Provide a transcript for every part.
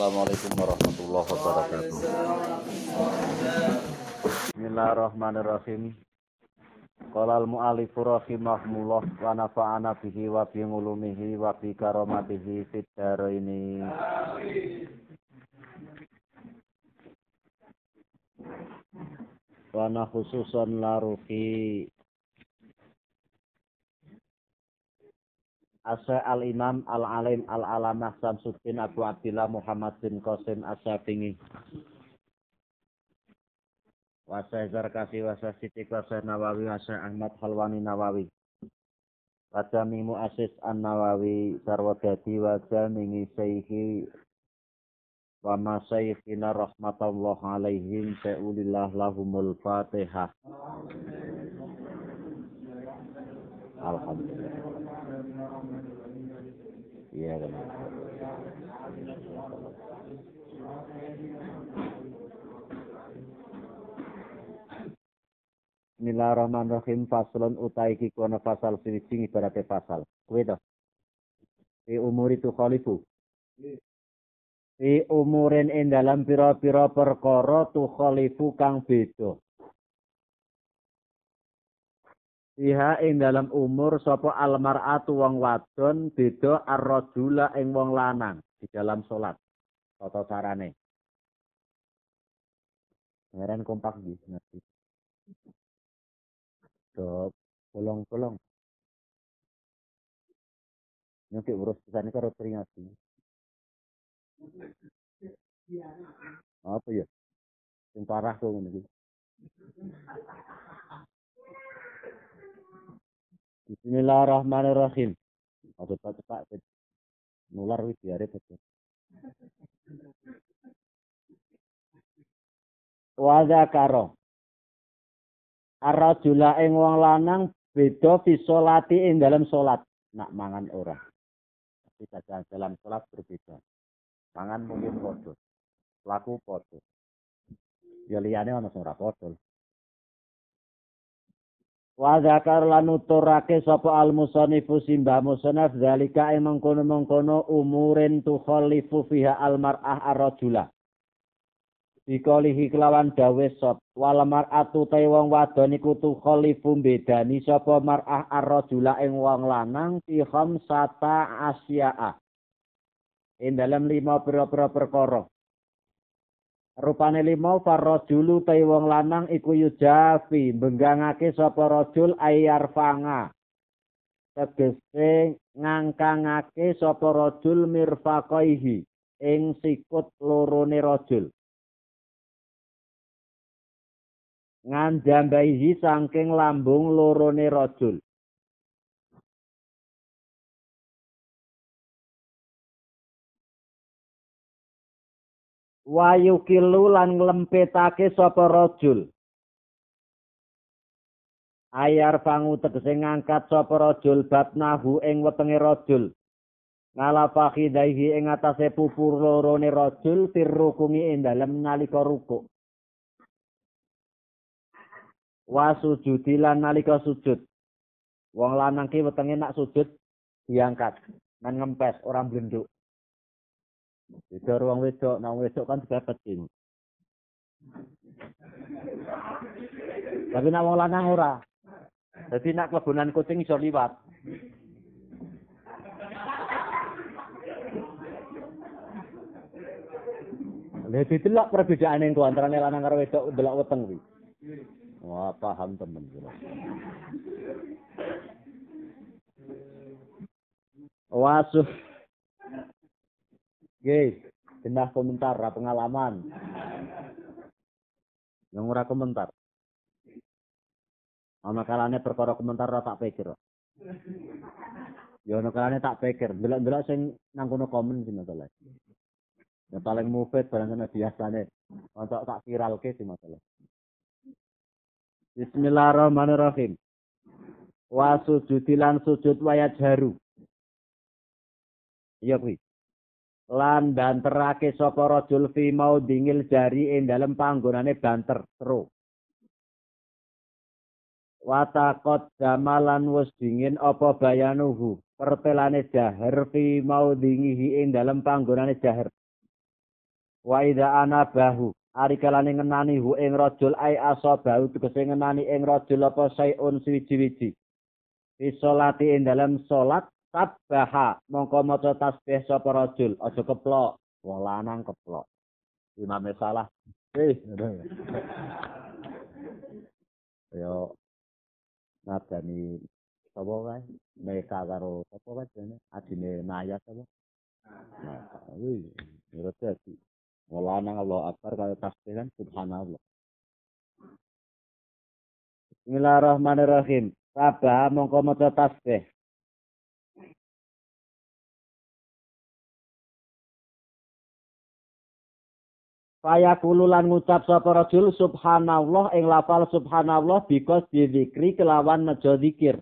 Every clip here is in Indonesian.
Assalamualaikum warahmatullahi wabarakatuh. Bismillahirrahmanirrahim. Qala al-mu'allif rahimahullah wa nafa'ana bihi wa bi ulumihi wa bi karamatihi fid. Wa khususan Asa al-Imam al-Alim al-Alamah Samsuddin Abu Abdillah Muhammad bin Qasim As-Safingi. Wasai Zarkasi, wasai Siti, wasai Nawawi, wasai Ahmad Halwani Nawawi. Wajami Mu'asis An-Nawawi Sarwadadi wajami Syaihi wa masyaikhina rahmatullah alaihim sa'ulillah lahumul fatihah. Alhamdulillah. Iya benar. Bismillahirrahmanirrahim faslun utai ki kono fasal sing ibarate fasal. Kuwi to. Fi umuri tu khalifu. Fi umurin ing dalam pira-pira perkara tu khalifu kang beda. Iha ing dalam umur sapa almar'atu wong wadon beda ar-rajula ing wong lanang di dalam salat. Tata carane. Ngeren kompak di ngerti. Stop. Tolong-tolong. Nyokik urus ke sana karo peringati. Apa ya? Yang parah tuh ngene Bismillahirrahmanirrahim. Aduh, cepat cepat. Nular wis biare betul. Wa zakaro. Ar-rajula ing wong lanang beda fi sholati ing dalam salat. Nak mangan ora. Tapi dalam salat berbeda. Mangan mungkin padha. Laku padha. Ya liyane ana sing ora. Wa zakar lan nuturake sapa al musannifu simbah musannaf zalika ing mengkono-mengkono umurin tukhalifu fiha al mar'ah ar-rajula. Dikolihi kelawan dawe sop wal mar'atu te wong wadon iku tukhalifu bedani sapa mar'ah ar-rajula ing wong lanang fi khamsata asya'a. Ing dalam lima pira-pira perkara. Rupane lima farrajulu te wong lanang iku yujafi benggangake sapa rajul ayar fanga. Tegese ngangkangake sapa rajul mirfaqaihi ing sikut lorone rajul. Nganjambaihi saking lambung lorone rajul. Wayu kilu lan nglempetake sapa rajul? Ayar pangu tegese ngangkat sapa rajul batnahu ing wetenge rajul. Ngalafa khidaihi ing atase pupur lorone rajul firrukungi ing dalem nalika ruku wa sujudi lan nalika sujud. Wong lanang ki wetenge nak sujud diangkat. Nang ngempes orang blenduk Beda ruang wedok, nang wedok kan dipepet ini. Tapi nak wong lanang ora. Jadi nak kelebunan kucing iso liwat. Lha ditelok perbedaan itu antara lanang karo wedok delok weteng kuwi. Wah, paham temen kula. Wasuh Nggih, jenah komentar ra pengalaman. Yang ora komentar. Ana kalane perkara komentar ora tak pikir. Ya ana kalane tak pikir, delok-delok sing nang kono komen sing masalah. Ya paling mufid barangkali biasane. Untuk tak viral ke sih masalah. Bismillahirrahmanirrahim. Wa sujudilan sujud wayat jaru. Iya kuwi. Lan banterake sapa rajul fi mau dingil jari ing dalem panggonane banter tru. Watakot jamalan wis dingin apa bayanuhu? Pertelane jahar fi mau dingihi ing dalem panggonane jahar. Wa idza anabahu ari kalane ngenani hu ing rajul ai asabahu tegese ngenani ing rajul apa sayun suwiji-wiji fi sholati ing dalam salat sabbaha mongko maca tasbih sapa rajul aja keplok. Wong lanang keplok. Imam salah. Eh yo ngadani sapa wae? Mereka karo sapa wae jane? Adine naya sapa? Nah wih menurut dadi wong lanang Allah akbar kaya tasbih kan subhanallah. Bismillahirrahmanirrahim. Sabah mongko maca tasbih. Faya kululan ngucap sapa rajul subhanallah ing lafal subhanallah because dzikri kelawan nejo zikir.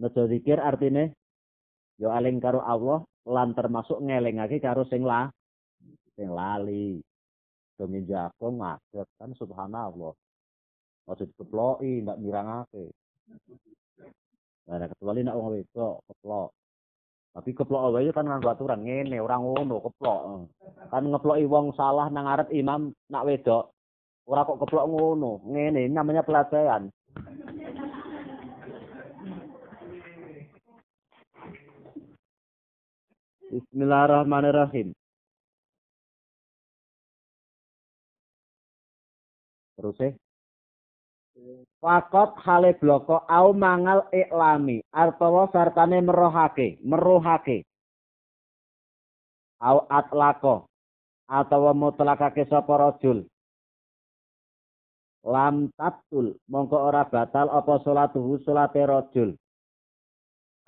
Nejo zikir artine yo aling karo Allah lan termasuk ngelingake karo sing la sing lali. Dongin jago ngadep kan subhanallah. Ojo dikeploki ndak mirangake. Nah, kecuali nak wong wedok keplok. Tapi keplok wae kan nganggo aturan ngene, ora ngono keplok. Kan ngeploki wong salah nang imam nak wedok. Ora kok keplok ngono. Ngene namanya pelecehan. Bismillahirrahmanirrahim. Terus eh Fakot hale bloko au mangal iklami. Artawa sartane merohake. Merohake. Au atlako. Atawa mutlakake sapa rajul. Lam tabtul. Mongko ora batal apa salatuhu salate rajul.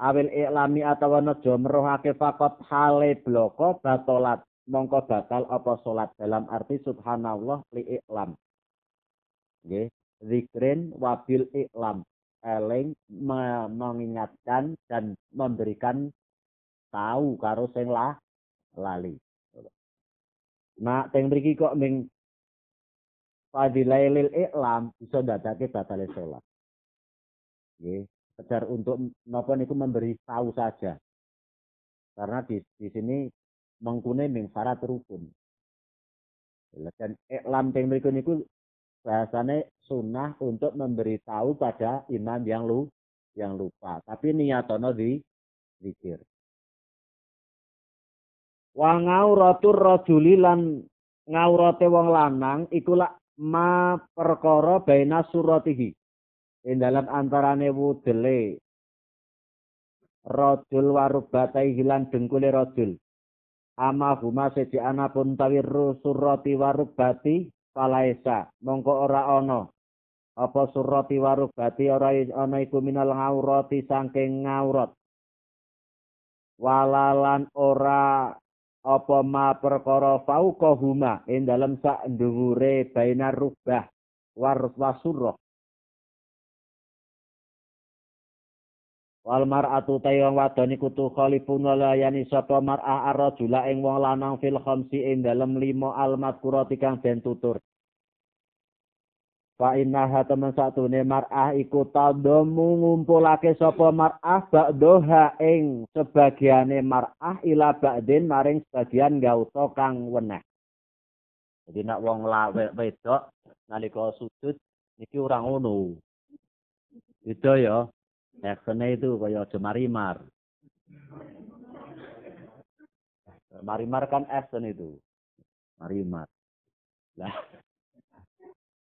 Awil iklami atawa nejo merohake fakot hale bloko batolat. Mongko batal apa salat dalam arti subhanallah li iklam. Zikrin wabil iklam. Eling mengingatkan dan memberikan tahu karo sing lah lali. Nah teng mriki kok ming fadilailil iklam bisa dadake batale salat nggih sekedar untuk napa niku memberi tahu saja. Karena di, di sini mengkune ming syarat rukun dan iklam teng mriku niku bahasanya sunnah untuk memberitahu pada imam yang lu yang lupa. Tapi niatono di zikir. Wa ngauratur rajuli lan ngaurate wong lanang iku lak ma perkara baina suratihi. Ing dalam antarane wudele rajul warubatai hilan dengkule rajul. Ama huma sedi anapun tawi surati warubati falaisa mongko ora ana. Apa surati warubati ora ana iku minal ngaurati saking ngaurat walalan ora apa ma perkara fauqa huma ing dalem sak dhuwure bainar rubah warus wasurah Wal mar'atu tayyang wadon iku tu khalifun walayani sapa mar'ah ar-rajula ing wong lanang fil khamsi ing dalem lima al-madkurati kang ben tutur. Fa innaha temen satune mar'ah iku tandomu ngumpulake sapa mar'ah ba'doha ing sebagiane mar'ah ila ba'din maring sebagian gauta kang weneh. Jadi nak wong lawe wedok nalika sujud iki ora ngono. Itu ya. Actionnya itu kaya aja marimar. Marimar kan action itu. Marimar. Lah.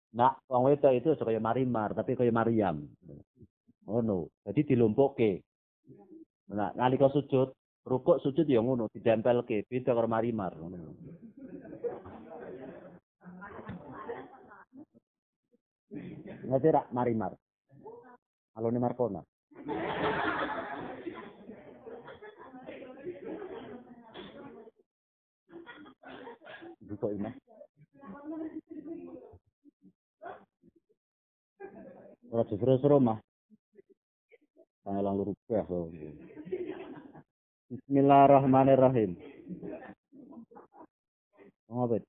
Nah, wong wedok itu kaya marimar, tapi kaya Maryam. Ngono. Jadi dilumpukke. Nah, nalika sujud, rukuk sujud ya ngono, didempelke, beda karo marimar. Ngono. Ngerti rak marimar? Alone Markona. Buka ini. Ora seru-seru mah. Tangelang rubah. Bismillahirrahmanirrahim. Ngobet.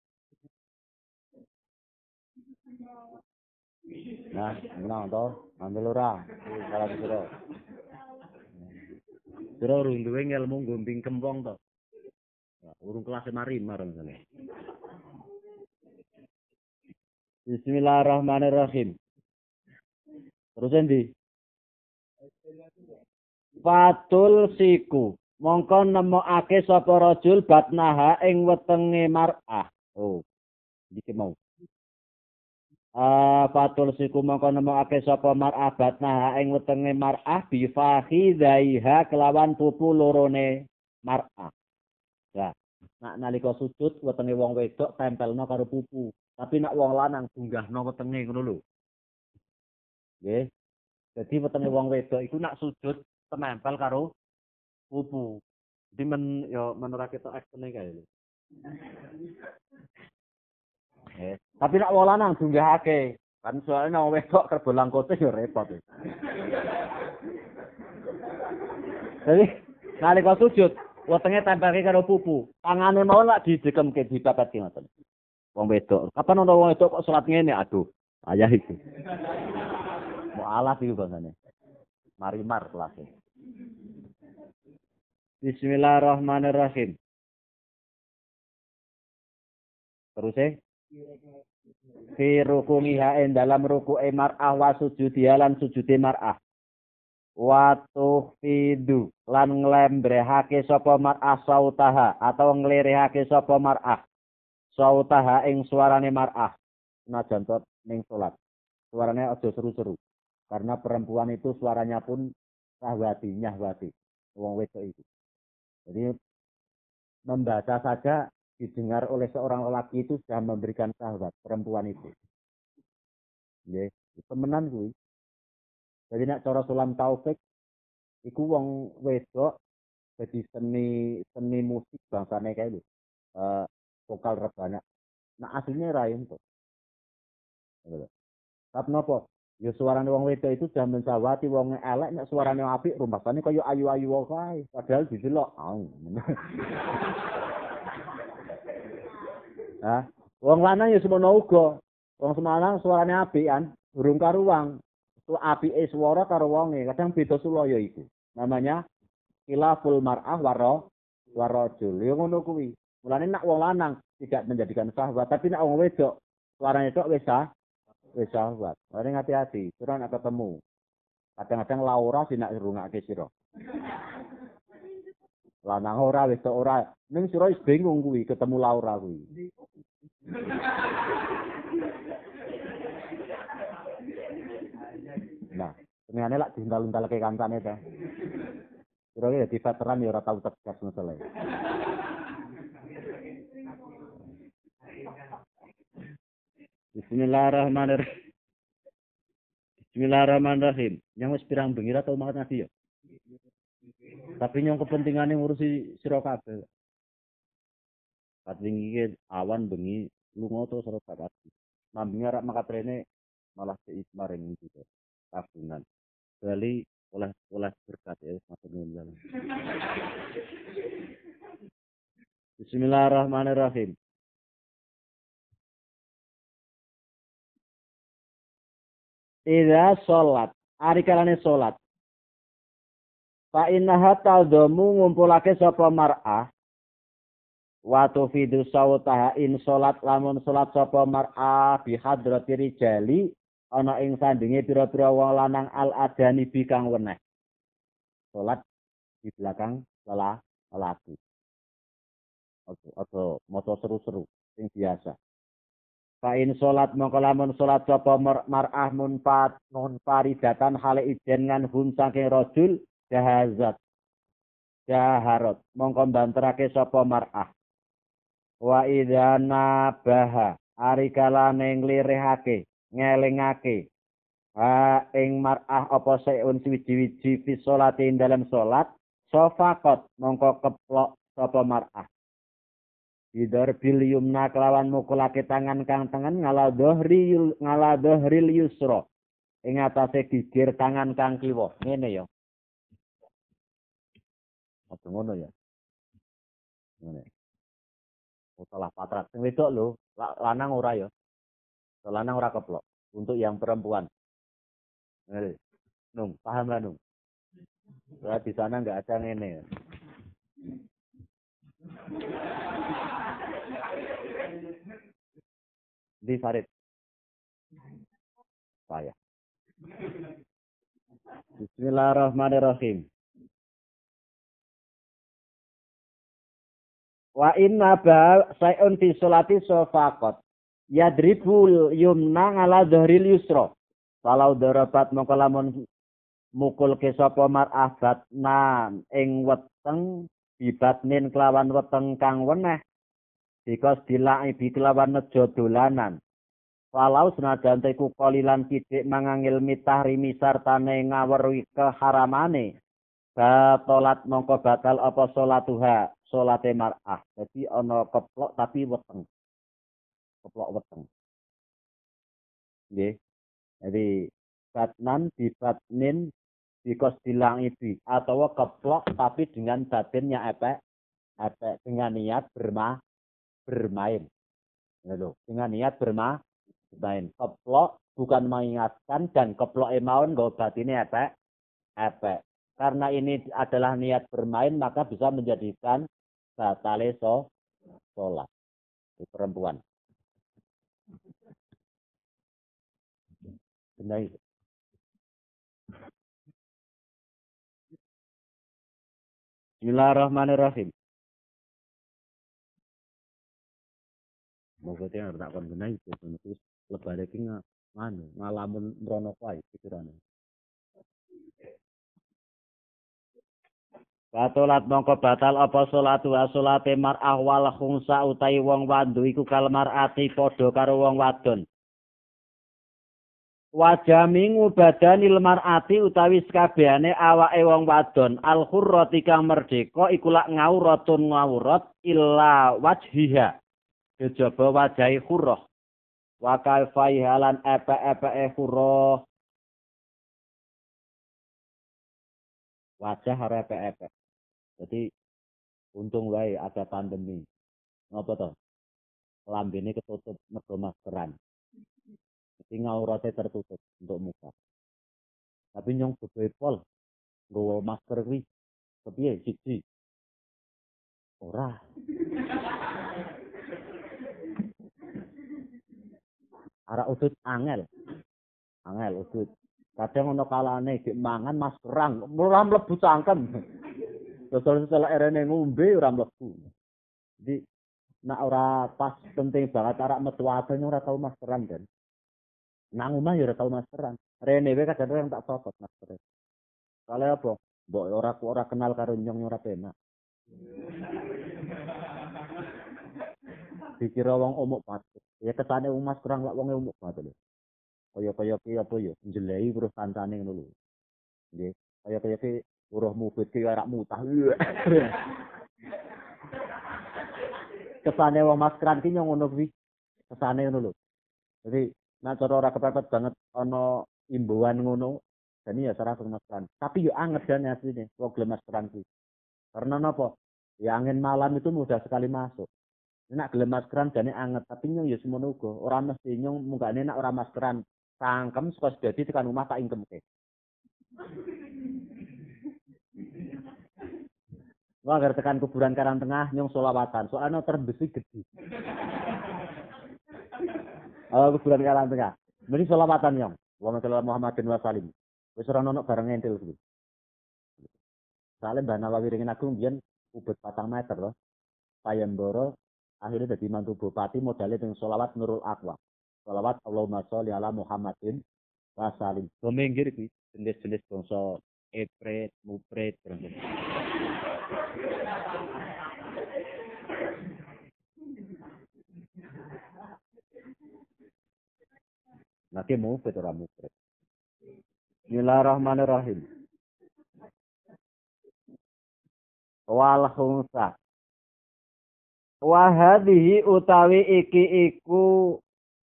Nah, menang toh, ambil ora, salah sira. Jero urung duwe ilmu gombing kembong to. Nah, urung kelas mari marang ngene. Bismillahirrahmanirrahim. Terus endi? Fatul siku. Mongko nemokake sapa rajul batnaha ing wetenge mar'ah. Oh. Iki mau. Ah, fatul siku mongko nemokake sapa mar'ah batnaha ing wetenge mar'ah bi fakhidaiha kelawan pupu lorone mar'ah. Ya. Nak nalika sujud wetenge wong wedok tempelno karo pupu. Tapi nak wong lanang dunggahno wetenge ngono lho. Nggih. Jadi wetenge wong wedok iku nak sujud temempel karo pupu. Jadi men yo menurut kita aksene kae lho. Eh, tapi nak wong lanang dunggahake. Kan soalnya wong wedok kerbolang kote yo repot. Jadi nalika sujud wetenge tempelke karo pupu. Tangane mau lak didekemke dipapatke ngoten. Wong wedok. Kapan ono wong wedok kok salat ngene? Aduh, ayah itu. Mau alas itu bahasanya. Marimar kelasnya. Bismillahirrahmanirrahim. Terus eh. Fi rukumiha en dalam ruku mar'ah wa sujudi lan sujudi mar'ah. Wa tuhfidu lan nglembrehake sapa mar'ah sautaha atau nglirihake sapa mar'ah. Sautaha ing suarane mar'ah. Senajan tot ning salat. Suarane aja seru-seru. Karena perempuan itu suaranya pun sahwati, nyahwati. Wong wedok itu. Jadi membaca saja didengar oleh seorang lelaki itu sudah memberikan sahabat perempuan itu. Ya, temenan kuwi. Jadi nak cara sulam taufik iku wong wedok jadi seni seni musik bangsane kayak itu. Uh, vokal rebana. Nah aslinya rayon tuh. Tapi nopo? Ya suarane wong wedok itu sudah mensawati wong elek nek suarane apik rumpasane kaya ayu-ayu wae padahal didelok. Hah? Wong lanang ya semono uga. Wong semanang suarane apik kan, urung karuang. Itu apike swara karo wonge, kadang beda sulaya iku. Namanya khilaful mar'ah waro warajul. Ya ngono kuwi. Mulane nak wong lanang tidak menjadikan sahabat, tapi nak wong wedok suarane tok wis wis sahabat. Mari hati-hati, sira nak ketemu. Kadang-kadang Laura sih nak rungake sira. Lanang ora wis ora. Ning sira bingung kuwi ketemu Laura kuwi. Nah, senengane lak diuntal-untalke kancane ta. Sira ya di veteran ya ora tau tegas masalah. Bismillahirrahmanirrahim. Bismillahirrahmanirrahim. Yang wis pirang bengi atau makan nasi ya? Tapi yang kepentingannya ngurusi sira kabeh. Kat wingi awan bengi lunga to sira kabeh. Nambinge rak makatrene malah seis maring gitu. Tabungan. Bali oleh oleh berkat ya matur. Bismillahirrahmanirrahim. Ida sholat. Ari kalane sholat. Fa innaha taldomu ngumpulake sapa mar'ah. Wa tufidu sautaha in sholat lamun sholat sapa mar'ah bi hadrati rijali ana ing sandinge pira-pira wong lanang al adani bi kang weneh. Sholat di belakang lelah lelaki. Oke, oke, moto seru-seru, sing biasa. Fa'in sholat mongko lamun sholat sapa mar'ah munfat munfaridatan hale ijen ngan hum saking rajul jahazat. Jaharot. Mongko banterake sapa mar'ah. Wa idana baha ari kalane nglirihake ngelingake. Ha ing mar'ah apa seun wiji-wiji fi sholati dalam sholat sofakot mongko keplok sapa mar'ah. Bidor bil yumna kelawan mukulake tangan kang tengen ngala dohri ngala dohril yusro. Ing atase gigir tangan kang kiwa. Ngene ya. Apa ngono ya? Ngene. Oh, salah patrat. Sing wedok lho, lanang ora ya. Lanang ora keplok. Untuk yang perempuan. Ngene. Nung, paham lah nung. Nah, di sana nggak ada ngene. Di Farid. Saya. Bismillahirrahmanirrahim. Wa inna ba sayun fi sholati sofakot. Yadribul yumna ala dhahril yusra. Kalau darabat mongko lamun mukul ke sapa mar'ah batna ing weteng bibatnin kelawan weteng kang weneh bikos dilai bi kelawan nejo dolanan walau senajan teku kolilan sidik mangangil mitahri misartane ngaweruhi keharamane batolat mongko batal apa salatuha salate mar'ah. Dadi ana keplok tapi weteng. Keplok weteng. Nggih. Jadi batnan bibatnin bikos bilang ibi atau keplok tapi dengan batinnya epek epek dengan niat berma bermain. Lalu, dengan niat berma bermain. Keplok bukan mengingatkan dan keplok emaun gak batinnya epek epek. Karena ini adalah niat bermain maka bisa menjadikan batale so sholat perempuan benar Bismillahirrahmanirrahim. Moga teh tak kon benahi itu lebare ki nganu ngalamun mrono kae pikirane. Batolat mongko batal apa salatu salate mar'ah wal khungsa utai wong wandu iku kal mar'ati padha karo wong wadon. wajami ngubadani mar'ati utawi sekabehane awake wong wadon. Al khurrati kang merdeka iku lak ngauratun ngaurat illa wajhiha. Kejaba wajahi khurrah. Wa kaifai halan epe-epe khurrah. Wajah ora epe-epe jadi untung wae ada pandemi ngopo to lambene ketutup mergo maskeran sing aurate tertutup untuk muka. Tapi nyong bebepol nggawa masker kuwi kepiye siji. Ora. Ara udut angel. Angel udut. Kadang ono kalane gek mangan maskeran, ora mlebu cangkem. Setelah erene ngombe ora mlebu. Jadi nak ora pas penting banget arak metu adanya ora tau maskeran kan. Nang omah ya ora tau maskeran. Rene wae kadang-kadang tak copot masker. Kale apa? Mbok ora ora kenal karo nyong ora penak. Dikira wong omuk patut. Ya ketane wong maskeran lak wonge omuk lho. Kaya-kaya ki apa ya njelehi terus kancane ngono lho. Nggih. Kaya-kaya ki uruh mufid ki ora mutah. Kesane wong maskeran ki nyong ngono kuwi. Kesane ngono lho. Jadi Nah, cara ora kepepet banget ana imbauan ngono. Dan ya sarah maskeran. Tapi yo anget dan asline wong gelem maskeran kuwi. Karena napa? Ya angin malam itu mudah sekali masuk. Nek gelem maskeran jane anget, tapi nyong ya semono uga. Ora mesti nyong munggane nek ora maskeran sangkem saka sedadi tekan rumah tak ingkemke. Wah, agar tekan kuburan karang tengah nyong solawatan. Soalnya terbesi gede. Oh, kuburan kalang tengah. Mending selawatan yang. Wa sallallahu Muhammadin wa salim. Wis ora ono bareng entil kuwi. Salim Mbah Nawawi ringin aku mbiyen ubet patang meter loh. Payemboro akhirnya jadi mantu bupati modalnya dengan sholawat Nurul Aqwa. Sholawat Allahumma sholli ala Muhammadin wa salim. Dominggir kuwi jenis-jenis bangsa epret, mupret, Nanti mufid ora mufid. Bismillahirrahmanirrahim. Wal khunsa. Wa hadhihi utawi iki iku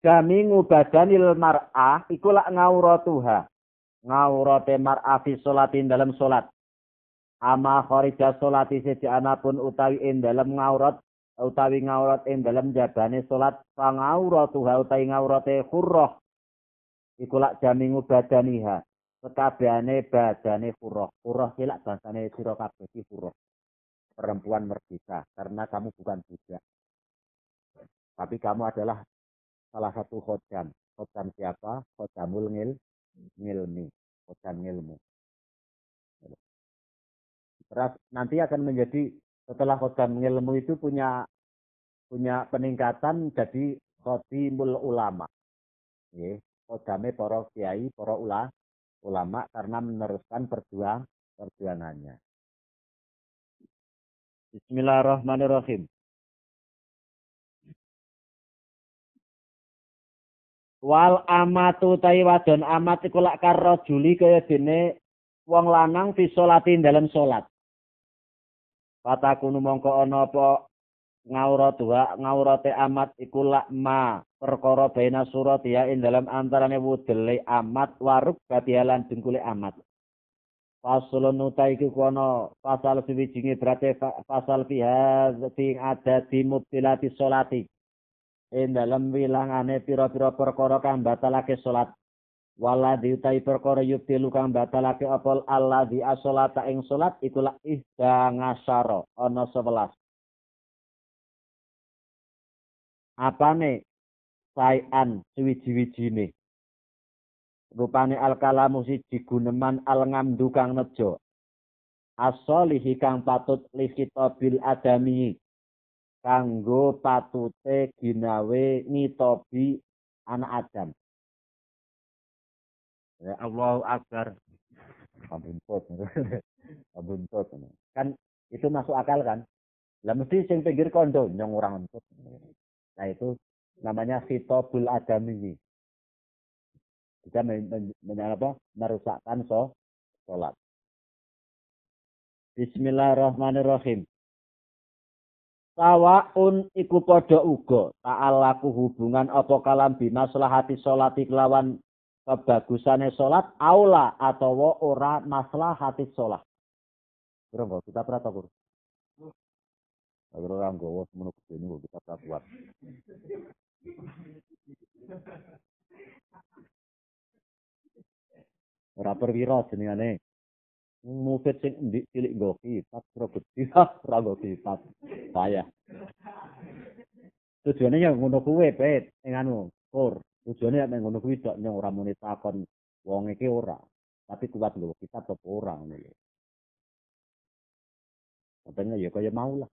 jami ngubadanil mar'ah iku lak ngauratuha. Ngaurate mar'ah fi sholatin dalam salat. Ama kharija sholati sejana pun utawi ing dalam ngaurat utawi ngaurat ing dalam jabane salat pangauratuha utawi ngaurate khurrah iku lak jamingu badaniha sekabehane badane furoh. Furoh silak bahasane sira kabeh. Perempuan merdeka karena kamu bukan budak. Tapi kamu adalah salah satu khodam. Khodam siapa? Khodamul ngil, ngilmi. Khodam ngilmu. Nanti akan menjadi setelah khodam ngilmu itu punya punya peningkatan jadi khotimul ulama. Nggih, khodame para kiai, para ulama ulama karena meneruskan perjuang perjuangannya. Bismillahirrahmanirrahim. Wal amatu tai wadon amat iku lak karo juli kaya dene wong lanang fi dalam salat. Patakunu mongko ana apa ngauratuha ngaurate amat iku lak ma perkara baina surat ya ing dalam antarane wudele amat waruk batialan dengkule amat Fasulun utai iku kono pasal suwijinge berarti pasal fiha sing ada di mubtilati solati. Ing dalam wilangane pira-pira perkara kang batalake salat. Wala diutai perkara yubtilu kang batalake apol Allah di asolata ing salat itulah ihda ngasara ana 11. Apane sayan suwiji-wijine. Rupane al-kalamu siji guneman al-ngamdu kang nejo. As-solihi kang patut likitobil adami. Kanggo patute ginawe ngitobi anak Adam. Ya Allahu Akbar. Abuntut. Abuntut. Kan itu masuk akal kan? Lah mesti sing pinggir kondo nyong orang entut. Nah itu namanya khitabul adami. Bisa men, men, apa? merusakkan so, sholat. Bismillahirrahmanirrahim. Sawaun iku padha uga ta'alaku hubungan apa kalam bimaslahati salati kelawan kebagusane salat aula atau ora maslahati salat. Kira kita pratakur. Agar orang gawa semono ini kita pratuat. Ora perwira jenengane. Mufid sing ndik cilik nggo kitab ora gede ora nggo kitab. Saya. Tujuane ya ngono kuwe, Pet. Ing anu, kur. Tujuane ya ngono kuwi tok nyong ora muni takon wong iki ora. Tapi kuat lho kitab apa ora ngono lho. Katanya ya kaya mau lah.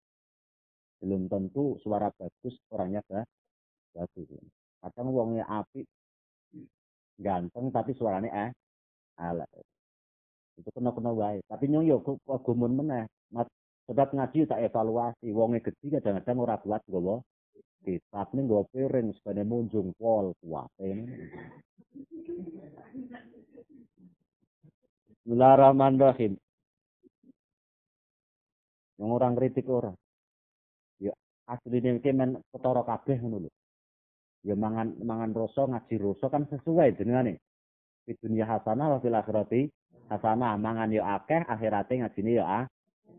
Belum tentu suara bagus orangnya gak bagus. Kadang wongnya api ganteng tapi suaranya eh ala itu kena kena wae tapi nyong yo kok gumun meneh sebab ngaji tak evaluasi wonge gede kadang-kadang ora buat gowo kitab ning nggo piring sepene munjung pol kuwate Bismillahirrahmanirrahim. Yang orang kritik orang. Ya asli ini men ketara kabeh ngono. Ya mangan mangan rasa ngaji rasa kan sesuai nih di dunia hasanah wa fil akhirati hasanah mangan yo akeh akhirate ngajine yo ah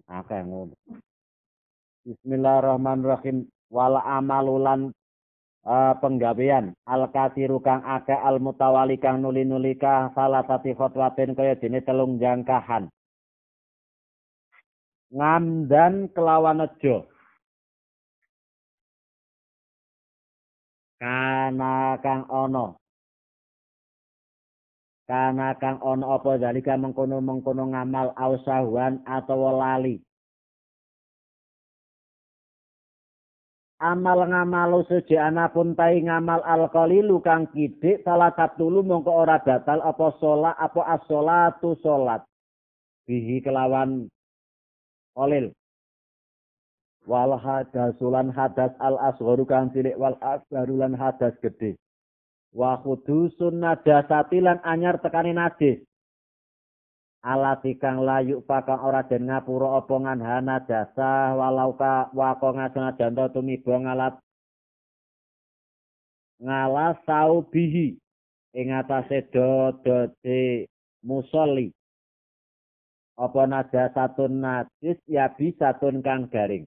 akeh ngono Bismillahirrahmanirrahim wal amalulan uh, penggawean. Al kasiru kang akeh al mutawali kang nuli-nuli ka salah satu khotwatin kaya dene telung jangkahan. Ngamdan kelawan nejo kana kang ono Kana kang ono apa dalika mengkono-mengkono ngamal ausahuan atau lali. Amal ngamalu suci pun tai ngamal alkolilu kang kidik salah satulu mongko ora batal apa sholat apa as-sholatu sholat. Bihi kelawan kolil. Wal hadasulan hadas al asgharu kang cilik wal asgarulan hadas gede wa khudusun najasati lan anyar tekani najis alati kang layu pakang ora den ngapura apa nganha najasa walau ka wako ngajeng janto tumiba ngalat ngalas sau bihi ing atase dodode musolli apa najasatun najis ya bisa tun kang garing.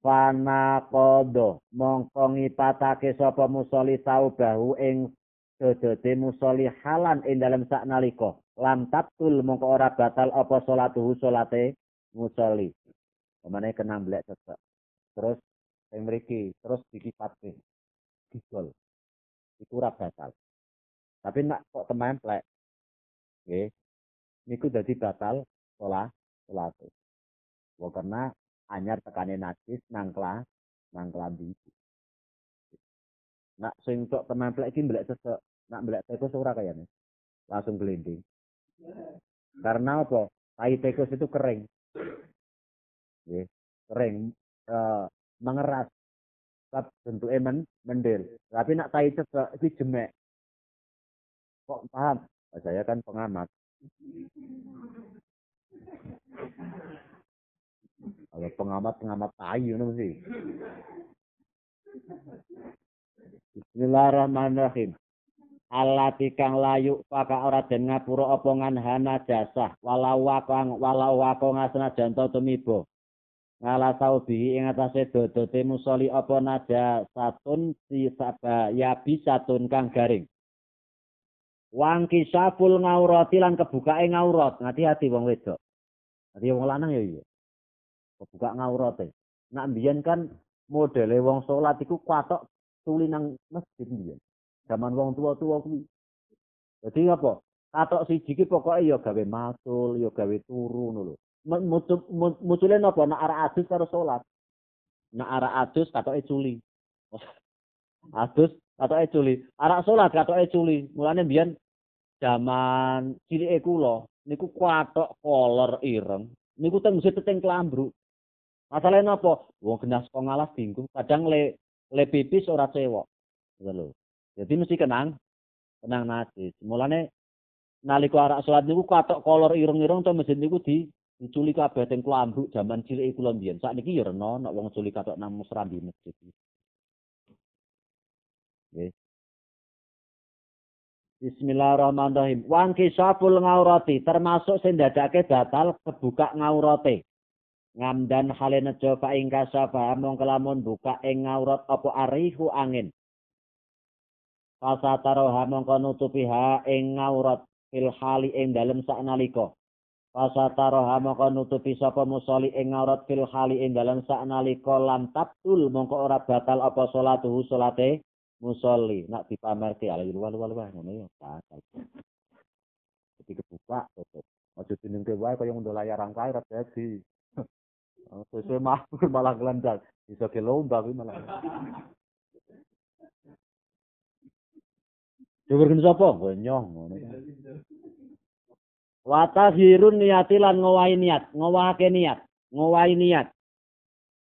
Fana kodo mongko ngipatake sapa musoli bahu ing dodode musolli halan ing dalem sak nalika. Lam tabtul mongko ora batal apa salatuhu salate musolli pemane kena blek tetep terus sing mriki terus dikipatke. Digol iku ora batal. Tapi nak kok templek nggih niku dadi batal salat salate Wah karena anyar tekane najis nang kelas nang klambi Nak sing tok templek iki mbelek sesek, nak mbelek tikus ora kayane. Langsung gelinding. Karena apa? Tai tikus itu kering. Nggih, kering uh, mengeras. Sebab bentuknya men mendel. Tapi nak tai sesek iki jemek. Kok paham? Saya kan pengamat. Kalau pengamat pengamat tai ngono sih. Bismillahirrahmanirrahim. Allati kang layu paka ora den ngapura apa hana jasa walau wakang walau wakang asna janto tumibo. Ngala saubi ing atase dodote musoli apa nada satun si saba ya bisatun kang garing. Wang kisaful ngaurati lan kebukake ngaurat. Hati-hati wong wedok. Hati wong lanang ya iya. Kebuka ngaurate. Nak mbiyen kan modele wong salat iku kwatok tuli nang masjid mbiyen. Zaman wong tua-tua kuwi. Dadi apa? Katok siji ki pokoke ya gawe matul, ya gawe turu ngono lho. Mucule napa nak arek adus karo salat. Nak arek adus katoke culi. adus katoke culi. Arek salat katoke culi. Mulane mbiyen zaman cilike kula niku kwatok kolor ireng. Niku teng mesti teng klambruk. Masalahnya apa? Wong genas kok ngalah bingung. Kadang le le pipis ora cewek. Ngono Jadi mesti kenang kenang najis. Mulane nalika arak salat niku katok kolor ireng-ireng to mesin niku di diculi kabeh teng klambruk jaman cilik kula mbiyen. Sakniki ya rena nek wong culi katok nang musrambi masjid. Nggih. Bismillahirrahmanirrahim. Wan kisaful ngaurati termasuk sing dadake batal kebuka ngaurate. Ngamdan hale nejo fa ing kasafa mong kelamun buka ing ngaurat apa arihu angin Fasa taroha mongko nutupi ha ing ngaurat fil hali ing dalem sak nalika. Fasa taroha mongko nutupi sapa musoli ing ngaurat fil hali ing dalem sak nalika lam tabtul mongko ora batal apa salatuhu salate musoli. Nak dipamerke ala luwal luwal wae ngono ya batal. Jadi kebuka tutup. Ojo dinengke wae kaya ngunduh layar ra dadi. Sesuai makmur malah gelandang. Bisa ke lomba kuwi malah. Jujur sapa? Nyoh ngono. Wa tahirun niati lan niat, ngowahake niat, ngowahi niat.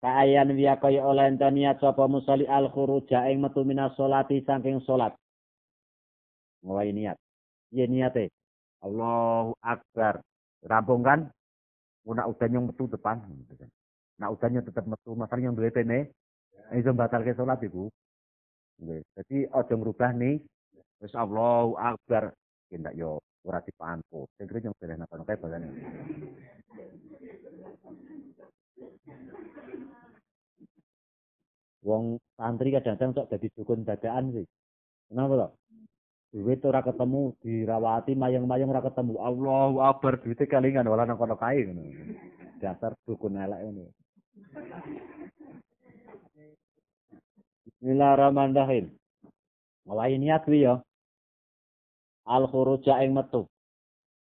Kaayan wiya kaya oleh ento niat sapa musali al khuruja ing metu minas salati saking salat. Niat. Iya niate. Allahu Akbar. Rampung kan? Nak udannya metu depan nak udannya tetap metu masalahnya yang duwe itu batal ke sholat ibu jadi ojo merubah nih. Terus Allahu Akbar. Tidak yo ora dipantu. Sing kira yang beda napa kayak badan Wong santri kadang-kadang sok jadi dukun dadaan sih. Kenapa loh? Duit ora ketemu dirawati mayang-mayang ora ketemu. Allahu akbar duwite kalingan wala nang kono kae ngono. Dasar dukun elek ngono. Bismillahirrahmanirrahim. Ngawahi niat kuwi ya. Al khuruja ing metu.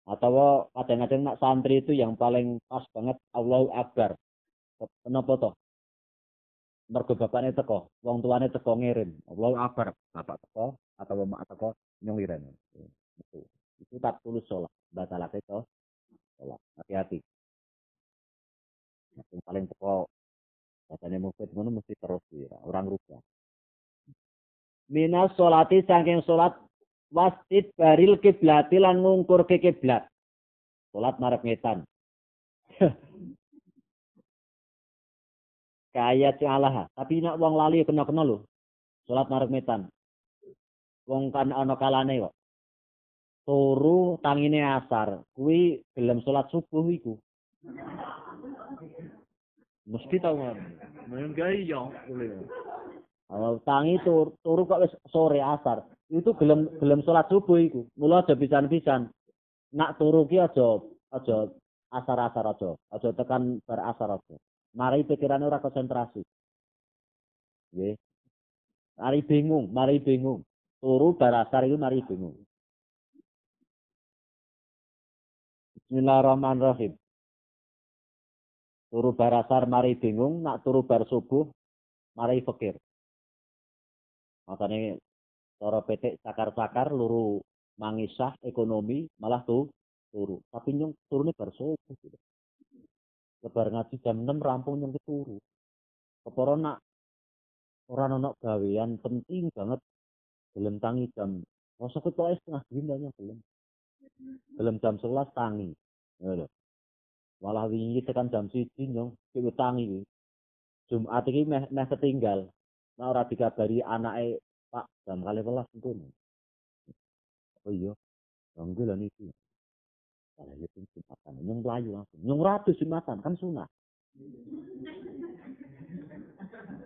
Atau kadang-kadang nak santri itu yang paling pas banget Allahu akbar. Kenapa toh mergo bapaknya teko, wong tuane teko ngirim. Allahu akbar, bapak teko atau mak teko nyongiran. Itu. Itu tak tulus sholat. Batalake to sholat. Hati-hati. Yang paling teko Katanya mufid ngono mesti terus ya, orang rubah. Minas sholati saking sholat wastit baril kiblati lan ngungkur ke kiblat. Sholat marep ngetan. Kaya alaha. Tapi nak wong lali kena kena lo. Salat marek metan. Wong kan ana kalane kok. Turu tangine asar. Kuwi gelem salat subuh iku. Mesti tau kan. Men gawe yo. Kalau tangi tur, turu kok wis sore asar. Itu gelem gelem salat subuh iku. Mula aja pisan-pisan. Nak turu ki aja aja asar-asar aja. Aja tekan bar asar aja. Mari pikirane ora konsentrasi. Nggih. Mari bingung, mari bingung. Turu bar asar iku mari bingung. Bismillahirrahmanirrahim. Turu bar asar mari bingung, nak turu bar subuh mari fikir. Makanya cara petik sakar-sakar luru mangisah ekonomi malah tuh turu. Tapi nyung turune bar subuh gitu. Lebar ngaji jam 6 rampung nyung turu. Keporo nak ora ono gawean penting banget belum tangi jam masa ketua setengah dina belum belum jam 11 tangi Ya Malah wingi tekan jam siji nyong sing tangi Jumat iki meh meh ketinggal. Nah ora dikabari anake Pak jam kali welas entun. Oh iya. Tunggu lah niki. Kalau itu Jumatan, nyong melayu langsung. Nyong ratus Jumatan kan sunah.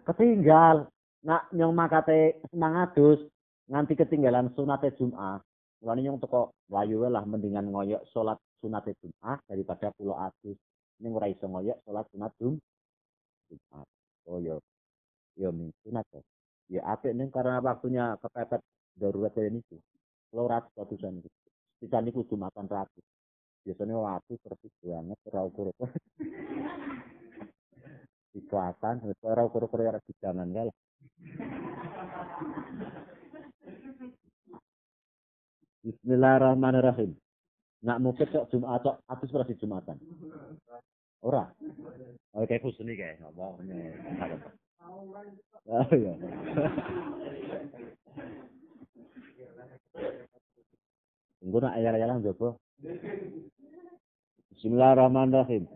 Ketinggal. Nak nyong makate semangatus nganti ketinggalan sunate Jumat. Mulane nyong teko wayu lah mendingan ngoyok salat sunat Jumat daripada pulau atus. Ini ora iso ngoyok salat sunat Jum. Jumat. Oh yo. Yo min sunat ya. Apik ning karena waktunya kepepet darurat ini. Kalau ratus ratusan itu. Sisa niku Jumatan ratus. Biasanya waktu terus banget ora ukur. Ikhlasan, ora ukur-ukur ya jangan ya lah. Bismillahirrahmanirrahim. Nak mungkin kok Jumat kok atus ora Jumatan. Ora. Oke kusuni kae apa Oh iya. Tunggu nak ayar-ayaran jopo. Bismillahirrahmanirrahim.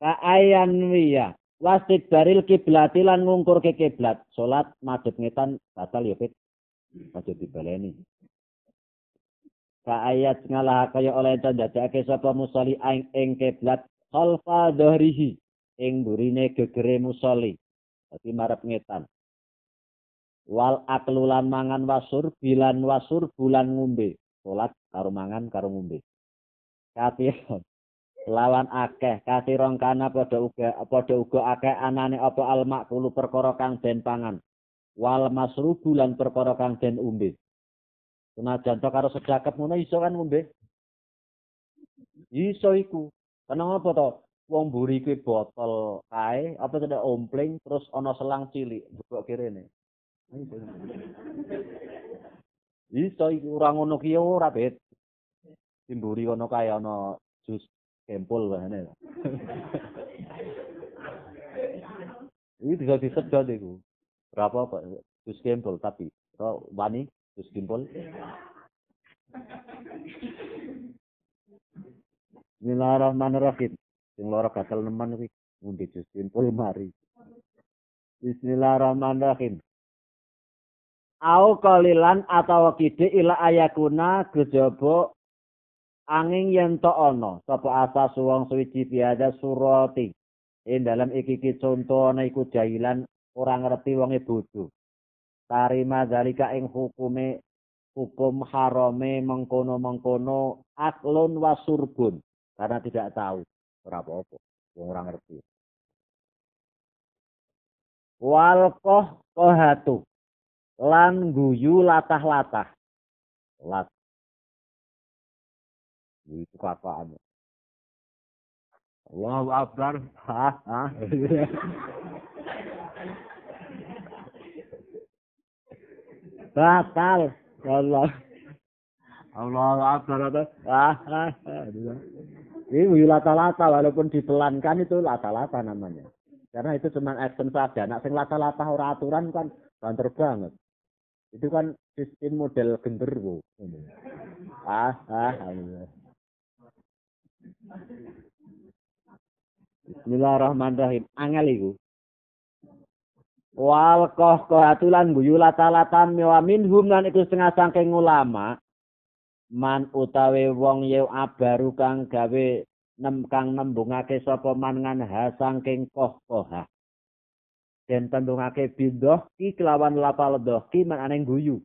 Kaayan wiya. Wasit baril kiblati lan ngungkur ke kiblat. Salat madhep ngetan batal ya Fit. Aja dibaleni. Ka ayat ngalah kaya oleh ndadekake sapa musoli ing ing kiblat khalfa dhahrihi ing burine gegere musoli. Dadi marep ngetan. Wal aklulan mangan wasur bilan wasur bulan ngombe. Salat karo mangan karo ngombe. Katihon. lawan akeh kasirong kana padha uga padha uga akeh anane apa almak kulu perkara kang den pangan wal masrubu lan perkara kang den umbe. Senajan to karo sedekap ngono iso kan umbe. Iso iku. Kenapa apa to? Wong mburi kuwi botol kae apa tidak ompling terus ana selang cilik mbok kirene. Iso iku ora ngono ki ora bet. Timburi kono kae ana jus kempul bahane. Ini bisa disedot itu. berapa Pak? Gus Gempol tapi oh, wani Gus Gempol. Bismillahirrahmanirrahim. Sing lara gatel nemen kuwi ngombe Gus Gempol mari. Bismillahirrahmanirrahim. Au kalilan atau kide ila ayakuna gejaba angin yen to ana. Sapa asas wong suci biada surati. Ing dalam iki iki contoh ana iku jahilan ora ngerti wonge bodho. Tarima zalika ing hukume hukum harame mengkono-mengkono aklun wasurbun karena tidak tahu. Ora apa-apa. Wong ora ngerti. Wal koh kohatu lan guyu latah-latah. Lat. Itu kapaan. Allahu Akbar. Ha, ha. batal Allah Allah akbar ah, ah. ini lata-lata walaupun dipelankan itu lata-lata namanya karena itu cuma action saja nak sing lata-lata ora aturan kan banter banget itu kan sistem model genderuwo ah ah Bismillahirrahmanirrahim. Angel iku wal koh kohatulan guyu lata-latan mewa minhum lan iku setengah sangking ulama. Man utawi wong yew abaru kang gawe nem kang nembungake sapa man ngan ha sangking koh kohah Den tembungake bidoh ki kelawan lapal doh ki manane guyu.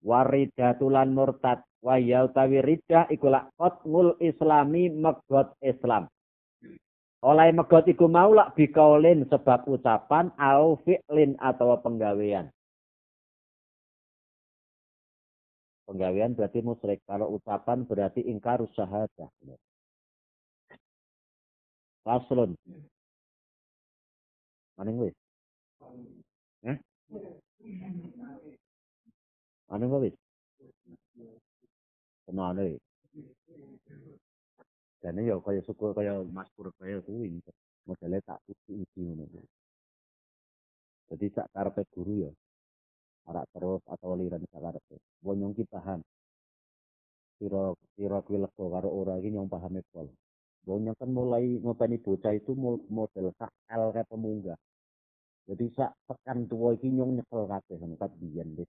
Waridatulan murtad wa ya utawi ridah iku lak qatmul islami megot Islam. Oleh megot iku mau lak bikaulin sebab ucapan au fi'lin atau penggawean. Penggawean berarti musyrik. Kalau ucapan berarti ingkar syahadah. Faslun. Maning wis. Eh? Maning wis. Kenane. Jane ya kaya syukur kaya Mas Purba kuwi. Modele tak uji-uji ngono. Jadi sak karepe guru ya. Arak terus atau liran sak karepe. Wong ki paham. Kira kira kuwi lega karo ora iki nyong pahame pol. Wong kan mulai ngopeni bocah itu model sak L kayak pemunggah. Jadi sak tekan tua iki nyong nyekel kabeh ngono kat biyen deh.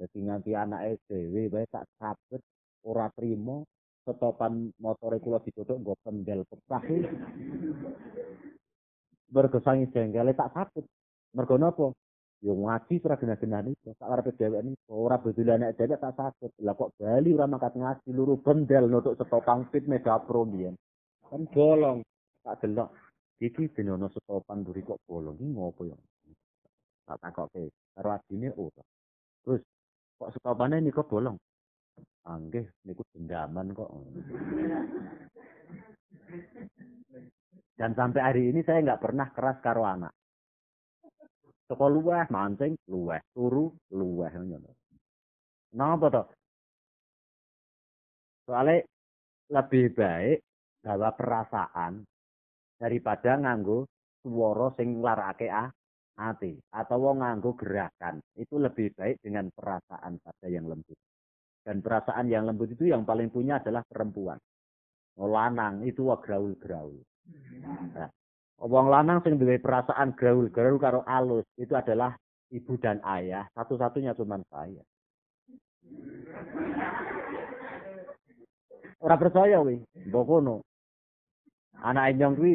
Jadi nganti anake dhewe bae tak sabet ora trimo setopan motore kula ditutuk nggo pendel pecah. Bergesangi jenggale tak sabet. Mergo napa? Yo ngaji ora genah-genah iki, sak arepe dhewek iki ora bedul anak dhewek tak sabet. Lah kok bali ora mangkat ngaji luru pendel nutuk setopan fit mega pro biyen. Kan bolong. Tak delok iki benono setopan duri kok bolong iki ngopo ya? Tak takoke karo adine ora. Terus kok setopane niku bolong? Anggih niku dendaman kok. Dan sampai hari ini saya nggak pernah keras karo anak. Toko luweh mancing luweh. Turu luweh ngono napa to? Soalnya lebih baik bahwa perasaan daripada nganggo swara sing nglarake ati atau nganggo gerakan. Itu lebih baik dengan perasaan pada yang lembut. Dan perasaan yang lembut itu yang paling punya adalah perempuan. Oh, lanang itu wa graul-graul. Nah, wong lanang sing duwe perasaan graul-graul karo alus itu adalah ibu dan ayah. Satu-satunya cuma saya. Ora percaya wi mbok ngono anak nyong kuwi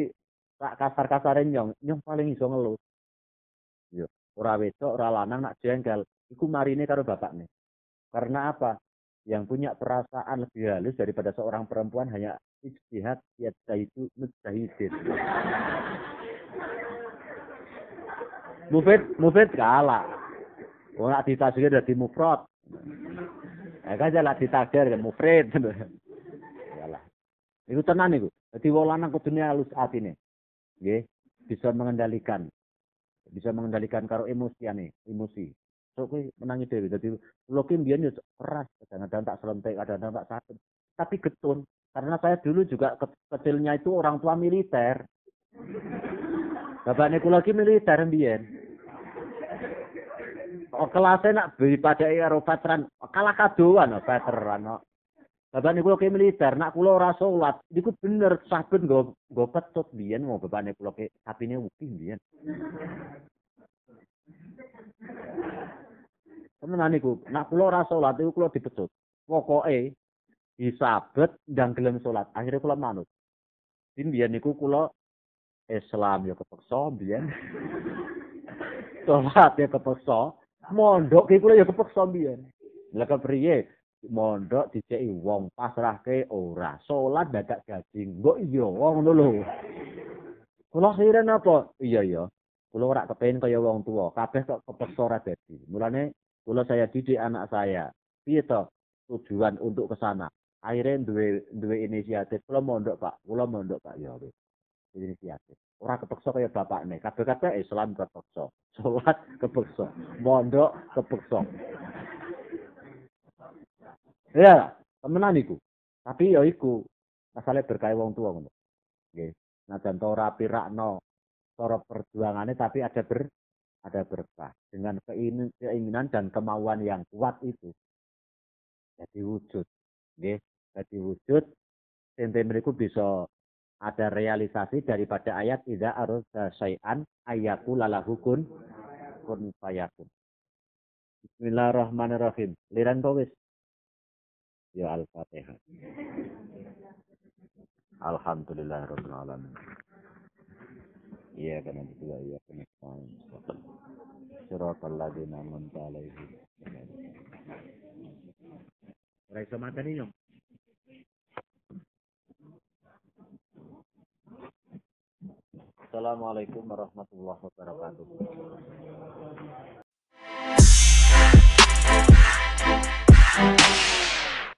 tak kasar-kasare nyong, nyong paling iso ngelut. Yo, ora wedok, ora lanang nak jengkel, iku marine karo bapakne. Karena apa? Yang punya perasaan lebih halus daripada seorang perempuan hanya ijtihad ya itu mujtahidin. Mufid, mufid kalah. Wong nak ditasbih dadi mufrad. Ya kan jalan ditakdir mufrid. Yalah. Iku tenan iku. Dadi wong lanang kudune halus atine. nggih bisa mengendalikan. Bisa mengendalikan karo emosi ane emosi. So kuwi menangi dhewe. Dadi kula ki mbiyen yo keras. Kadang-kadang tak selentik kadang-kadang tak sakit. Tapi getun. Karena saya dulu juga ke kecilnya itu orang tua militer. Bapaknya kula ki militer mbiyen. Oh, kelasnya nak beri pada karo veteran kalah kadoan veteran Bapak niku ke militer, nak kula ora salat, niku bener saben nggo nggo petut biyen mau bapak niku ke sapine uki biyen. Temenan niku, nak kula ora salat niku kula dipetut. Pokoke disabet ndang gelem salat, akhirnya kula manut. Din biyen niku kula Islam ya kepeksa biyen. Salat ya kepeksa, mondok ki kula ya kepeksa biyen. Lah kepriye? Mondok diceki wong pasrahke ora. Salat dadak gaji. Mbok iya wong ngono lho. Kula kira napa iya iya. Kula ora kepengin kaya wong tua kabeh kok kepeksa ora dadi. Mulane kula saya didik anak saya. Piye to? Tujuan untuk ke sana. Akhirnya duwe duwe inisiatif. Kula mondok Pak. Kula mondok Pak. Ya wis. Inisiatif. Ora kepeksa kaya bapakne. Kabeh-kabeh Islam kepeksa. Salat kepeksa. Mondok kepeksa Ya, temenan iku. Tapi ya iku, asale berkah wong tua ngono. Nggih. Najan to ora pirakno cara perjuangane tapi ada ber ada berkah dengan keinginan dan kemauan yang kuat itu. Jadi wujud. Nggih, jadi wujud ente mereka bisa ada realisasi daripada ayat tidak harus syai'an ayatu lalahukun kun fayakun. Bismillahirrahmanirrahim. Liran kawis. Ya Al-Fatihah. Alhamdulillah Rabbil Alamin. Iya karena itu ya karena Siratal ladzina an'amta alaihim. Ora iso ini nyong. Assalamualaikum warahmatullahi wabarakatuh.